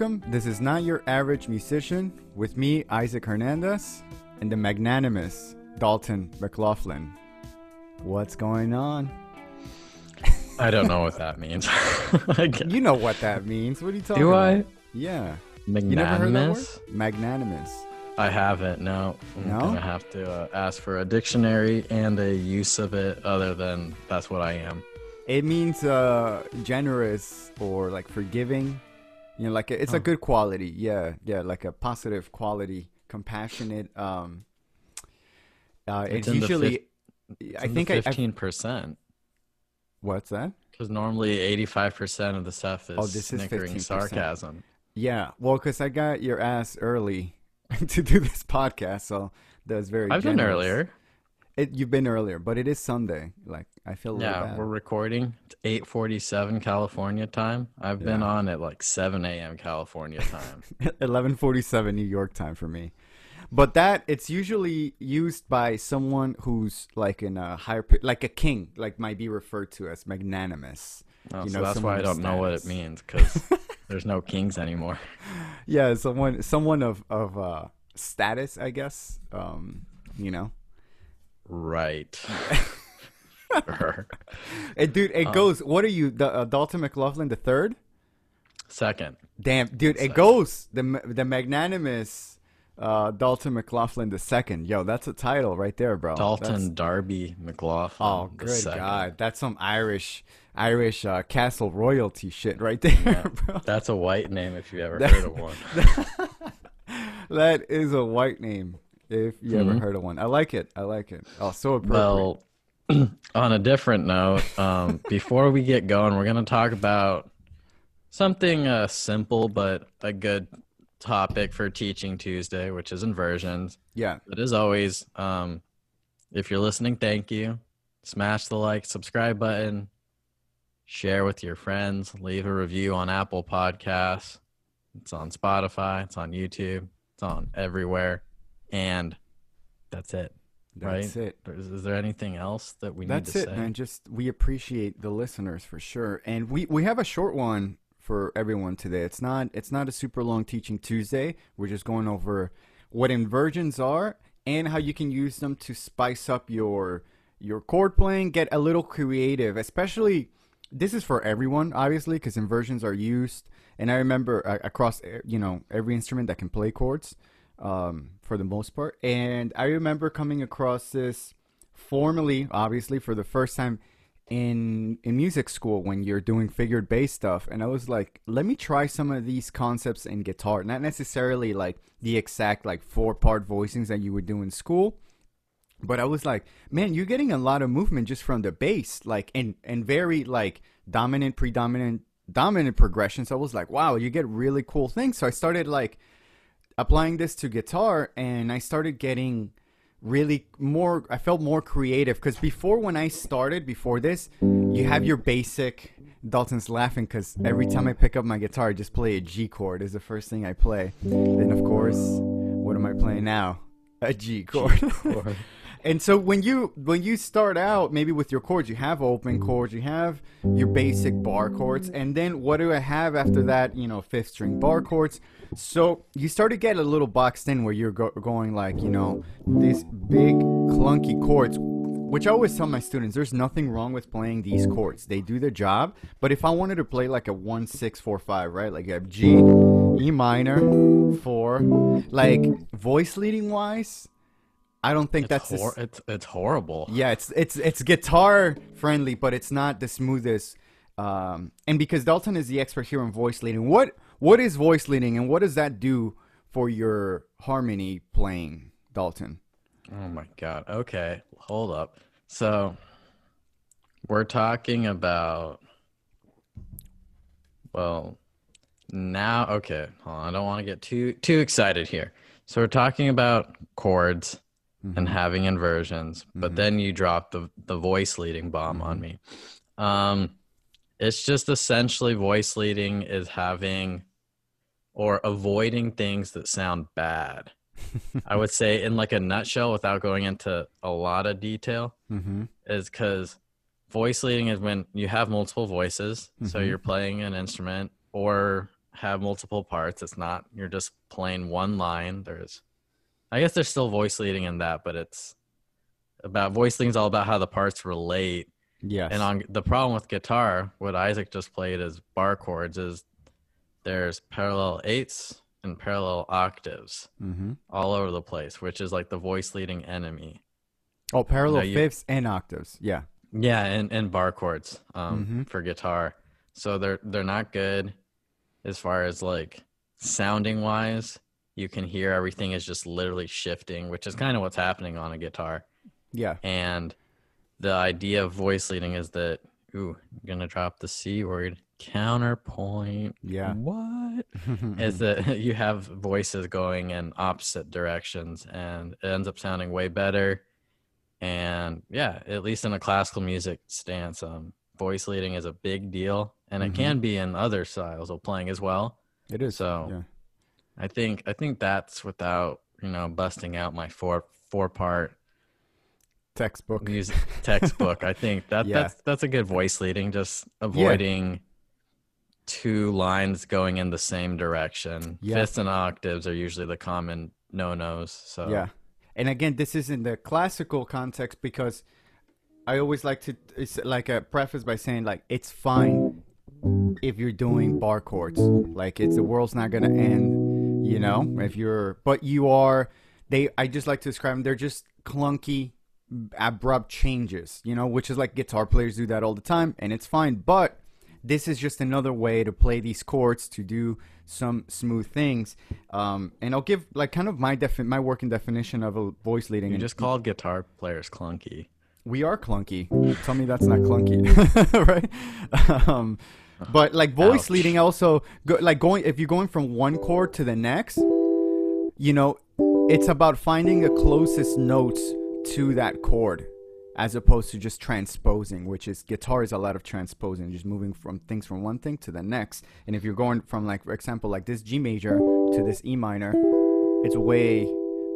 Welcome. This is not your average musician. With me, Isaac Hernandez, and the magnanimous Dalton McLaughlin. What's going on? I don't know what that means. You know what that means. What are you talking Do about? I? Yeah. You never heard that word? Magnanimous? Magnanimous. I haven't. No. I'm No? gonna have to uh, ask for a dictionary and a use of it. Other than that's what I am. It means uh, generous or like forgiving. You know, like it's a Oh. good quality. Yeah, yeah, like a positive quality, compassionate. Um, uh, it's, It's usually. I think I, I. fifteen percent. What's that? Because normally eighty-five percent of the stuff is, Oh, this is snickering 15%. sarcasm. Yeah, well, because I got your ass early to do this podcast, so that's very. I've been earlier. It, you've been earlier, but it is Sunday. Like I feel Yeah, bad. we're recording. It's eight forty-seven California time. I've been on at like seven a.m. California time. 11:47 New York time for me. But that it's usually used by someone who's like in a higher like a king, like might be referred to as magnanimous. Oh, You so know, that's why I don't know what it means because there's no kings anymore. Yeah, someone someone of of uh status, I guess. Um, you know. Right. Hey, dude, it Um, goes. What are you, the uh, Dalton McLaughlin the third? Second. Damn, dude, it goes the the magnanimous uh, Dalton McLaughlin the second. Yo, that's a title right there, bro. Dalton That's- Darby McLaughlin. oh, good second. God, that's some Irish Irish uh, castle royalty shit right there, Yeah. bro. That's a white name if you ever heard of one. That is a white name. If you ever Mhm. heard of one, I like it. I like it. Oh, so appropriate. Well, on a different note, um, before we get going, we're going to talk about something uh, simple but a good topic for Teaching Tuesday, which is inversions. yeah, But as always, um, if you're listening, thank you. Smash the like, subscribe button, share with your friends, leave a review on Apple Podcasts. It's on Spotify, it's on YouTube, it's on everywhere. And that's it. that's right? it. Is, is there anything else that we That's need it, to say? man. Just we appreciate the listeners for sure, and we we have a short one for everyone today. It's not it's not a super long teaching Tuesday. We're just going over what inversions are and how you can use them to spice up your your chord playing, get a little creative. Especially this is for everyone, obviously, because inversions are used. And I remember uh, across you know every instrument that can play chords, um, for the most part. And I remember coming across this formally, obviously, for the first time in in music school when you're doing figured bass stuff. And I was like let me try some of these concepts in guitar. Not necessarily like the exact like four part voicings that you would do in school but I was like man you're getting a lot of movement just from the bass like and and very like dominant predominant dominant progressions I was like wow you get really cool things. So I started like applying this to guitar and I started getting really more I felt more creative because before when I started before this you have your basic Dalton's laughing because every time I pick up my guitar I just play a G chord is the first thing I play. Then of course what am I playing now? A G chord. Or- and so when you when you start out maybe with your chords you have open mm. chords you have your basic bar chords and then what do i have after that you know fifth string bar chords? So you start to get a little boxed in where you're go- going like you know these big clunky chords which I always tell my students there's nothing wrong with playing these chords. They do their job. But if i wanted to play like a one six four five right like a g e minor four like voice leading wise I don't think it's, that's hor- s- it's it's horrible. yeah, it's it's it's guitar friendly, but it's not the smoothest. Um, and because Dalton is the expert here on voice leading, what what is voice leading, and what does that do for your harmony playing, Dalton? Oh my god. Okay, hold up. So we're talking about well now okay, hold on, I don't want to get too too excited here. So we're talking about chords and having inversions, but Mhm. then you drop the the voice leading bomb on me. Um it's just essentially voice leading is having or avoiding things that sound bad. I would say in like a nutshell without going into a lot of detail Mm-hmm. is cuz voice leading is when you have multiple voices, so Mhm. you're playing an instrument or have multiple parts. It's not you're just playing one line. There's I guess there's still voice leading in that, but it's about voice leading is all about how the parts relate. Yes. And on the problem with guitar, what Isaac just played as bar chords is there's parallel eighths and parallel octaves mm-hmm. all over the place, which is like the voice leading enemy. Oh, parallel No, you- fifths and octaves. Yeah. Yeah, and, and bar chords um, Mhm. for guitar. So they're they're not good as far as like sounding wise. You can hear everything is just literally shifting, which is kind of what's happening on a guitar. Yeah. And the idea of voice leading is that ooh, I'm gonna drop the C word counterpoint. Yeah. What? is Mm-hmm. that you have voices going in opposite directions and it ends up sounding way better and yeah at least in a classical music stance um voice leading is a big deal and it Mhm. can be in other styles of playing as well it is. So- yeah. I think i think that's without you know busting out my four four part Textbook. music textbook i think that Yeah. that's that's a good voice leading just avoiding two lines going in the same direction Yeah. fifths and octaves are usually the common no-nos so Yeah. And again, this is in the classical context because I always like to it's like a preface by saying like it's fine if you're doing bar chords. Like it's the world's not gonna end, you know, if you're but you are they I just like to describe them, they're just clunky abrupt changes, you know, which is like guitar players do that all the time and it's fine. But this is just another way to play these chords to do some smooth things. Um, and I'll give like kind of my defi- my working definition of a voice leading. you and just called guitar players clunky we are clunky. Tell me that's not clunky, right? Um, Uh-huh. but like voice Ouch. leading also go, like going if you're going from one chord to the next, you know, it's about finding the closest notes to that chord as opposed to just transposing, which is guitar is a lot of transposing, just moving from things from one thing to the next. And if you're going from like for example like this G major to this E minor, it's way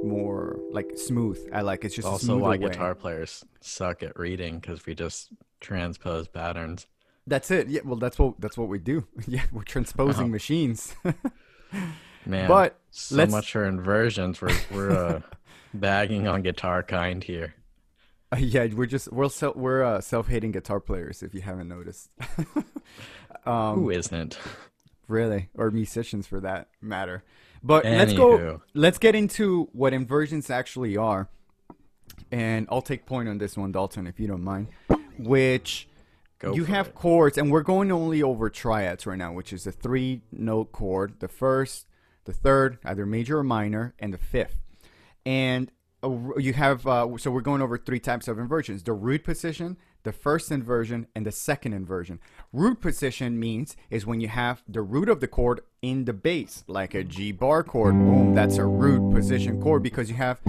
more like smooth. I like it's just also why way. guitar players suck at reading because we just transpose patterns That's it. Yeah, well, that's what that's what we do. Yeah, we're transposing Uh-huh. machines. man But so let's- much for inversions we're we're uh, bagging on guitar kind here yeah, we're just we're self, we're uh, self-hating guitar players. If you haven't noticed, um, who isn't really, or musicians for that matter. But let's go. Let's get into what inversions actually are, and I'll take point on this one, Dalton, if you don't mind. Which Go you have it. chords, and we're going only over triads right now, which is a three-note chord, the first, the third, either major or minor, and the fifth. And you have uh, so we're going over three types of inversions: the root position, the first inversion, and the second inversion. Root position means is when you have the root of the chord in the bass, like a G bar chord. Boom, that's a root position chord because you have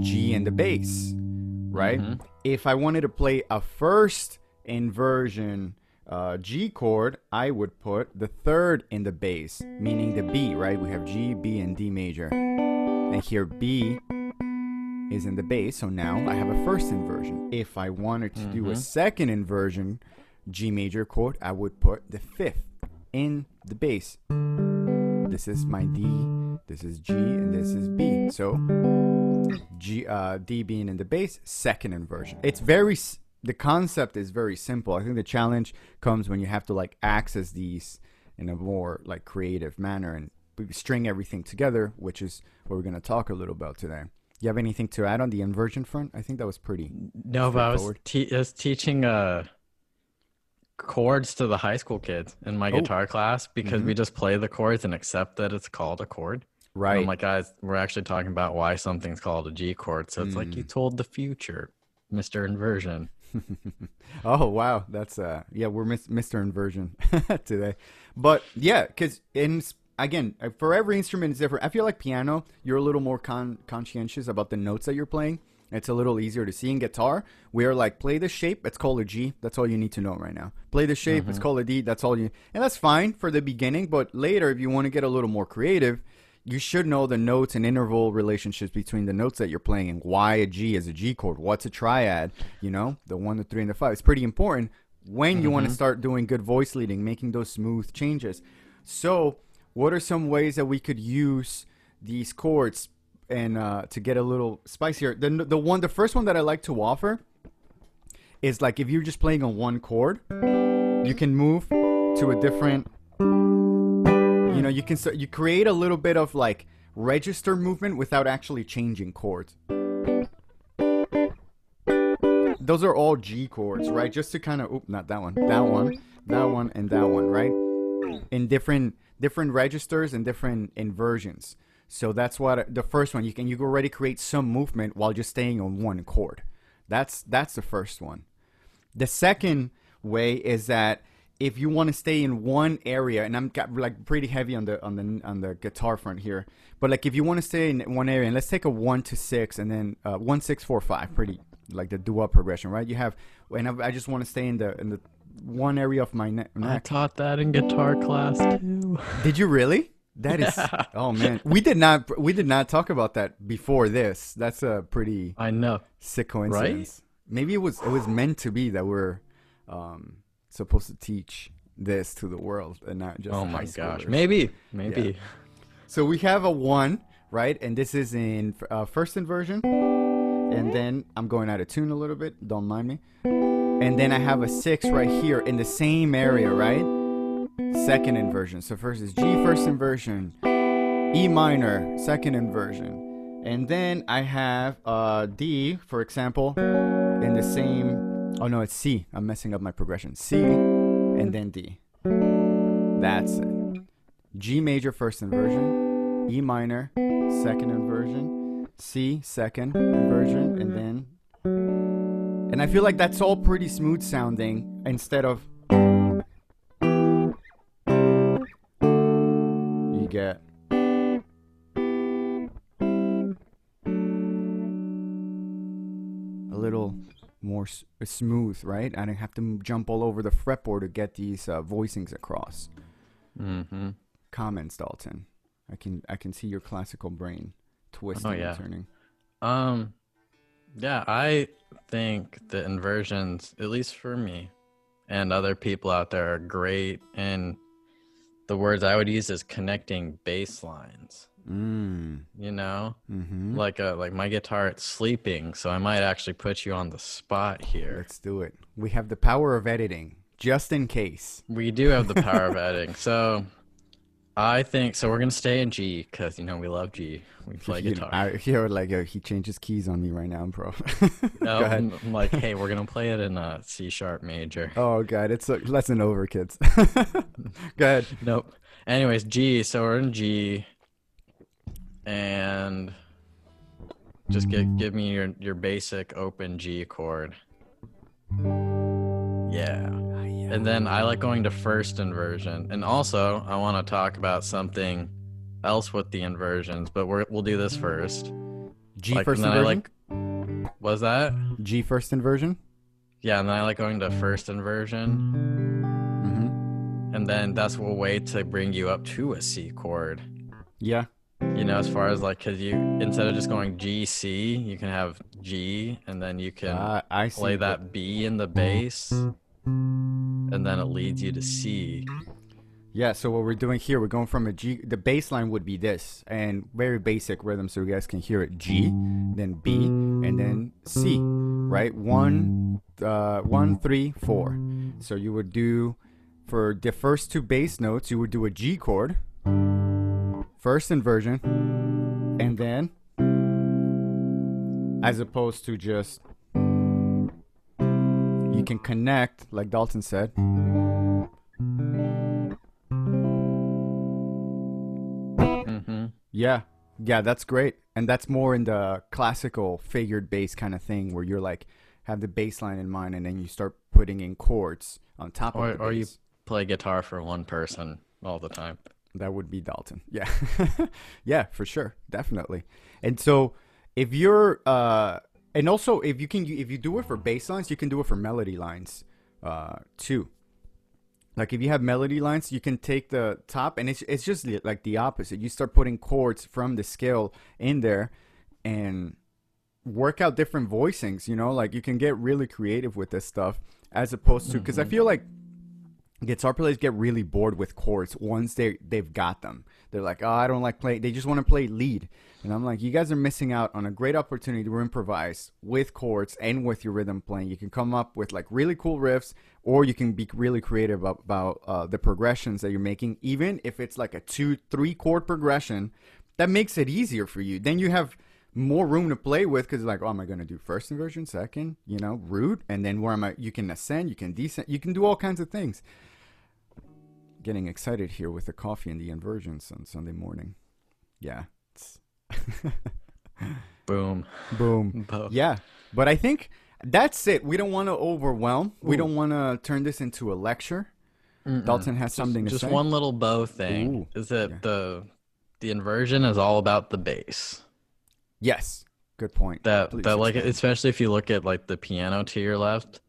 G in the bass, right? Mhm. If I wanted to play a first inversion uh, G chord, I would put the third in the bass, meaning the B, right? We have G, B, and D major. And here B is in the bass, so now I have a first inversion. If I wanted to do a Mhm. second inversion G major chord, I would put the fifth in the bass. This is my D, this is G, and this is B. So G, uh, D being in the bass, second inversion. It's very, the concept is very simple. I think the challenge comes when you have to like access these in a more like creative manner and string everything together, which is what we're going to talk a little about today. You have anything to add on the inversion front? I think that was pretty. No, but I was, te- I was teaching uh chords to the high school kids in my Oh. guitar class because we just play the chords and accept that it's called a chord. And Right. I'm like, guys, we're actually talking about why something's called a G chord. So it's like Mm. you told the future, Mr. Inversion. oh wow, that's uh yeah, we're mis- Mr. Inversion today. But yeah, cuz in again, uh, for every instrument is different. I feel like piano, you're a little more con- conscientious about the notes that you're playing. It's a little easier to see in guitar. We are like play the shape, it's called a G. That's all you need to know right now. Play the shape, it's called a D. That's all you And that's fine for the beginning, but later if you want to get a little more creative, you should know the notes and interval relationships between the notes that you're playing and why a G is a G chord. What's a triad? You know, the one, the three, and the five. It's pretty important when you want to start doing good voice leading, making those smooth changes. So, what are some ways that we could use these chords and uh, to get a little spicier? The the one, the first one that I like to offer is like if you're just playing on one chord, you can move to a different. You know, you can start, you create a little bit of like register movement without actually changing chords. Those are all G chords, right? Just to kind of, oop, not that one, that one, that one, and that one, right? In different different registers and different inversions. So that's what the first one you can you already create some movement while just staying on one chord. That's that's the first one. The second way is that if you want to stay in one area, and I'm got, like pretty heavy on the on the on the guitar front here, but like if you want to stay in one area, and let's take a one to six, and then uh, one six four five, pretty like the doo progression, right? You have, and I, I just want to stay in the in the one area of my neck. I taught that in guitar class too. Did you really? That is Yeah. oh man. We did not we did not talk about that before this. That's a pretty I know. sick coincidence. Maybe it was it was meant to be that we're um supposed to teach this to the world and not just oh my gosh. Maybe. Maybe. So we have a one, right? And this is in uh, first inversion. And then I'm going out of tune a little bit. Don't mind me. And then I have a six right here in the same area, right? Second inversion. So first is G, first inversion. E minor, second inversion. And then I have uh, D, for example, in the same. Oh no, it's C. I'm messing up my progression. C, and then D. That's it. G major first inversion, E minor second inversion, C second inversion, and then. And I feel like that's all pretty smooth sounding instead of. You get. More s- smooth, right? I don't have to m- jump all over the fretboard to get these uh, voicings across Mm-hmm. comments, Dalton. I can I can see your classical brain twisting Oh, yeah. and turning. Um, yeah, I think the inversions, at least for me, and other people out there, are great. And the words I would use is connecting bass lines. Mm. You know, Mm-hmm. like a like my guitar, it's sleeping, so I might actually put you on the spot here. Let's do it. We have the power of editing, just in case. We do have the power of editing, so I think so. We're gonna stay in G because you know we love G. We play You know, guitar. I hear like uh, he changes keys on me right now, bro. No. I'm, I'm like, hey, we're gonna play it in a C sharp major. Oh god, it's a lesson over, kids. Go ahead. Nope. Anyways, G. So we're in G, and just give give me your your basic open G chord. Yeah. And then I like going to first inversion. And also, I want to talk about something else with the inversions, but we're, we'll do this first. G like, first inversion. Like. Was that? G first inversion. Yeah, and then I like going to first inversion, Mm-hmm. and then that's a way to bring you up to a C chord. Yeah. You know, as far as like, cause you instead of just going G C, you can have G, and then you can Uh, I play that B in the bass, and then it leads you to C. Yeah, so what we're doing here, we're going from a G. The bass line would be this, and very basic rhythm, so you guys can hear it: G, then B, and then C. Right? One, uh, one, three, four. So you would do for the first two bass notes, you would do a G chord, first inversion, and then, as opposed to just, can connect, like Dalton said. hmm Yeah. Yeah, that's great. And that's more in the classical figured bass kind of thing where you're like have the bass line in mind and then you start putting in chords on top Or- of the or you- Play guitar for one person all the time. That would be Dalton. Yeah. yeah, for sure. Definitely. And so if you're uh and also if you can if you do it for bass lines, you can do it for melody lines uh too. Like if you have melody lines, you can take the top and it's it's just like the opposite. You start putting chords from the scale in there and work out different voicings, you know? Like you can get really creative with this stuff as opposed to cuz I feel like guitar players get really bored with chords once they they've got them. They're like, oh, I don't like play. They just want to play lead, and I'm like, you guys are missing out on a great opportunity to improvise with chords and with your rhythm playing. You can come up with like really cool riffs, or you can be really creative about, about uh, the progressions that you're making. Even if it's like a two, three chord progression, that makes it easier for you. Then you have more room to play with because like, oh, am I going to do first inversion, second, you know, root, and then where am I? You can ascend, you can descend, you can do all kinds of things. Getting excited here with the coffee and the inversions on Sunday morning. Yeah. Boom. boom. Yeah, but I think that's it. We don't want to overwhelm. We don't want to turn this into a lecture. Mm-mm. Dalton has Just- something to just say. Just one little bow thing Ooh, is that yeah. the the inversion is all about the bass. Yes, good point. That Please that like especially if you look at like the piano to your left,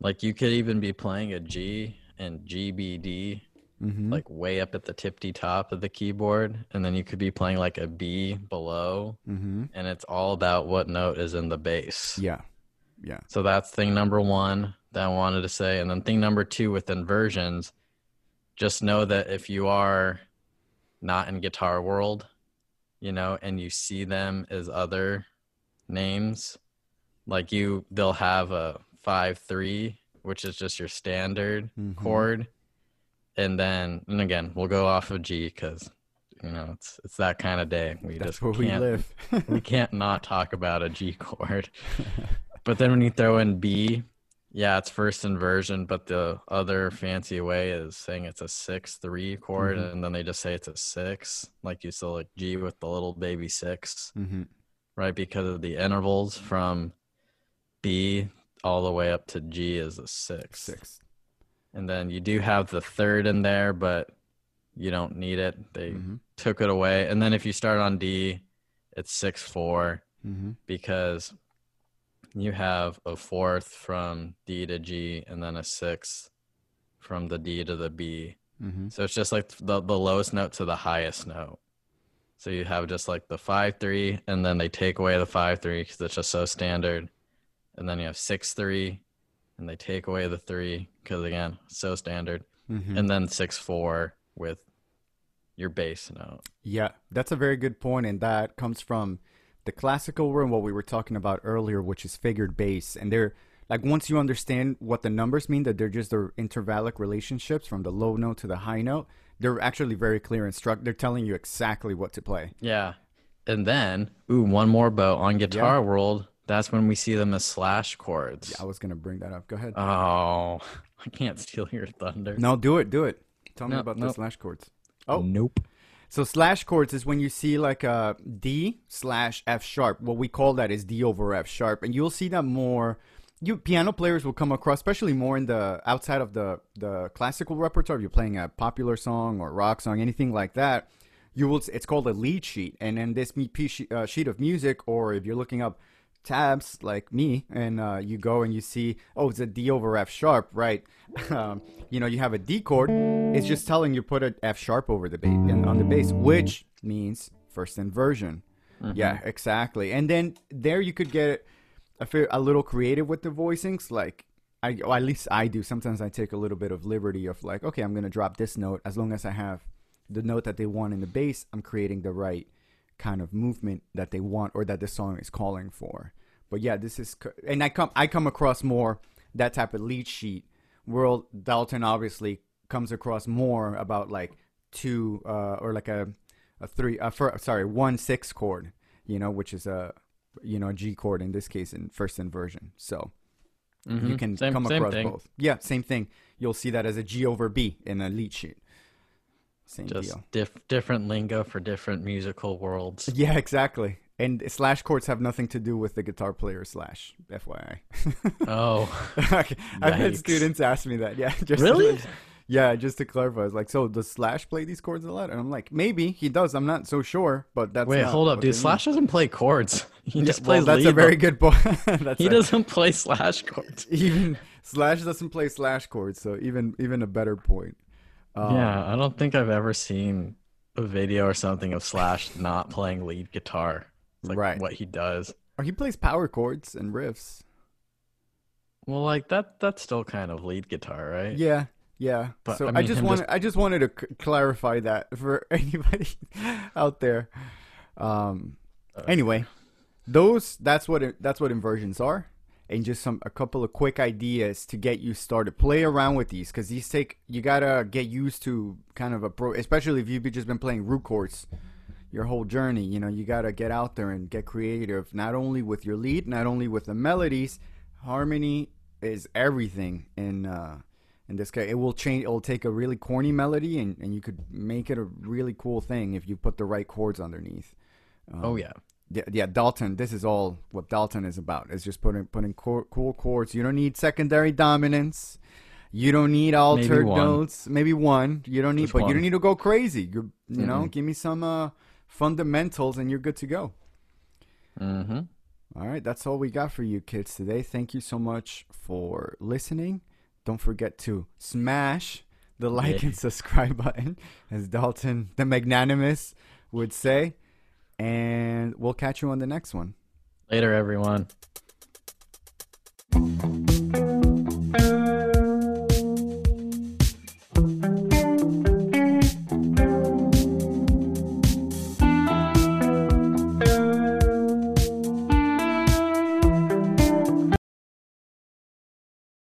like you could even be playing a G and GBD Mhm. like way up at the tippy top of the keyboard, and then you could be playing like a B below, Mhm. and it's all about what note is in the bass. Yeah, yeah. So that's thing number one that I wanted to say. And then thing number two with inversions, just know that if you are not in guitar world, you know, and you see them as other names, like you, they'll have a five three, which is just your standard Mhm. chord, and then and again we'll go off of G because you know it's it's that kind of day. We That's just where we can't live. we can't not talk about a G chord. but then when you throw in B, yeah, it's first inversion, but the other fancy way is saying it's a six three chord, Mhm. and then they just say it's a six, like you saw like G with the little baby six, hmm right? Because of the intervals from B all the way up to G is a six. Six. And then you do have the third in there, but you don't need it. They Mhm. took it away. And then if you start on D, it's six four hmm because you have a fourth from D to G and then a sixth from the D to the B. hmm So it's just like the, the lowest note to the highest note. So you have just like the five three, and then they take away the five three because it's just so standard. And then you have six three, and they take away the three because again, so standard. hmm And then six four with your bass note. Yeah, that's a very good point, and that comes from the classical room what we were talking about earlier, which is figured bass. And they're like once you understand what the numbers mean, that they're just their intervallic relationships from the low note to the high note. They're actually very clear and struck. They're telling you exactly what to play. Yeah. And then, ooh, one more bow on Guitar World. That's when we see them as slash chords. Yeah, I was gonna bring that up. Go ahead. Oh, I can't steal your thunder. no, do it, do it. Tell me No, about the slash chords. Oh, nope. So slash chords is when you see like a D slash F sharp. What we call that is D over F sharp, and you'll see that more. You piano players will come across, especially more in the outside of the the classical repertoire. If you're playing a popular song or rock song, anything like that, you will. It's called a lead sheet, and then this me- uh, sheet of music, or if you're looking up tabs like me, and uh, you go and you see, oh, it's a D over F sharp, right? um, you know, you have a D chord. It's just telling you put an F sharp over the bass on the bass, which means first inversion. Yeah, exactly. And then there you could get a, fair, a little creative with the voicings, like. I, or at least I do. Sometimes I take a little bit of liberty of like, okay, I'm gonna drop this note as long as I have the note that they want in the bass. I'm creating the right kind of movement that they want or that the song is calling for. But yeah, this is and I come I come across more that type of lead sheet. World Dalton obviously comes across more about like two uh, or like a a three uh, for, sorry one six chord, you know, which is a you know a G chord in this case in first inversion. So you Mhm. can Same- come across thing. both. Yeah, same thing. You'll see that as a G over B in a lead sheet. Same Just deal. diff- different lingo for different musical worlds. Yeah, exactly. And slash chords have nothing to do with the guitar player slash. FYI. Oh, okay. I've had students ask me that. Yeah. Just Really? yeah, just to clarify, it's like, so does Slash play these chords a lot? And I'm like, maybe he does. I'm not so sure, but that's wait, hold up, dude. mean. Slash doesn't play chords. He Yeah, just well, plays that's lead. a very good point. that's he a- doesn't play slash chords. even Slash doesn't play slash chords, so even even a better point. Um, yeah, I don't think I've ever seen a video or something of Slash not playing lead guitar. It's like Right. what he does. Or he plays power chords and riffs. Well, like that that's still kind of lead guitar, right? Yeah, Yeah. But, so I I, just wanted just- I just wanted to c- clarify that for anybody out there. Um. Anyway, those that's what it, that's what inversions are, and just some a couple of quick ideas to get you started. Play around with these because these take you gotta get used to kind of a pro, especially if you've just been playing root chords your whole journey. You know, you gotta get out there and get creative, not only with your lead, not only with the melodies. Harmony is everything in uh, in this case. It will change. It will take a really corny melody, and, and you could make it a really cool thing if you put the right chords underneath. Um, Oh yeah. Yeah, yeah, Dalton. This is all what Dalton is about. It's just putting putting cool, cool chords. You don't need secondary dominants. You don't need altered one. notes. Maybe one. You don't need, but you don't need to go crazy. You you know, Mm-mm. give me some uh, fundamentals, and you're good to go. Mm-hmm. All right, that's all we got for you kids today. Thank you so much for listening. Don't forget to smash the like Yeah. and subscribe button, as Dalton the magnanimous would say. And we'll catch you on the next one. Later, everyone.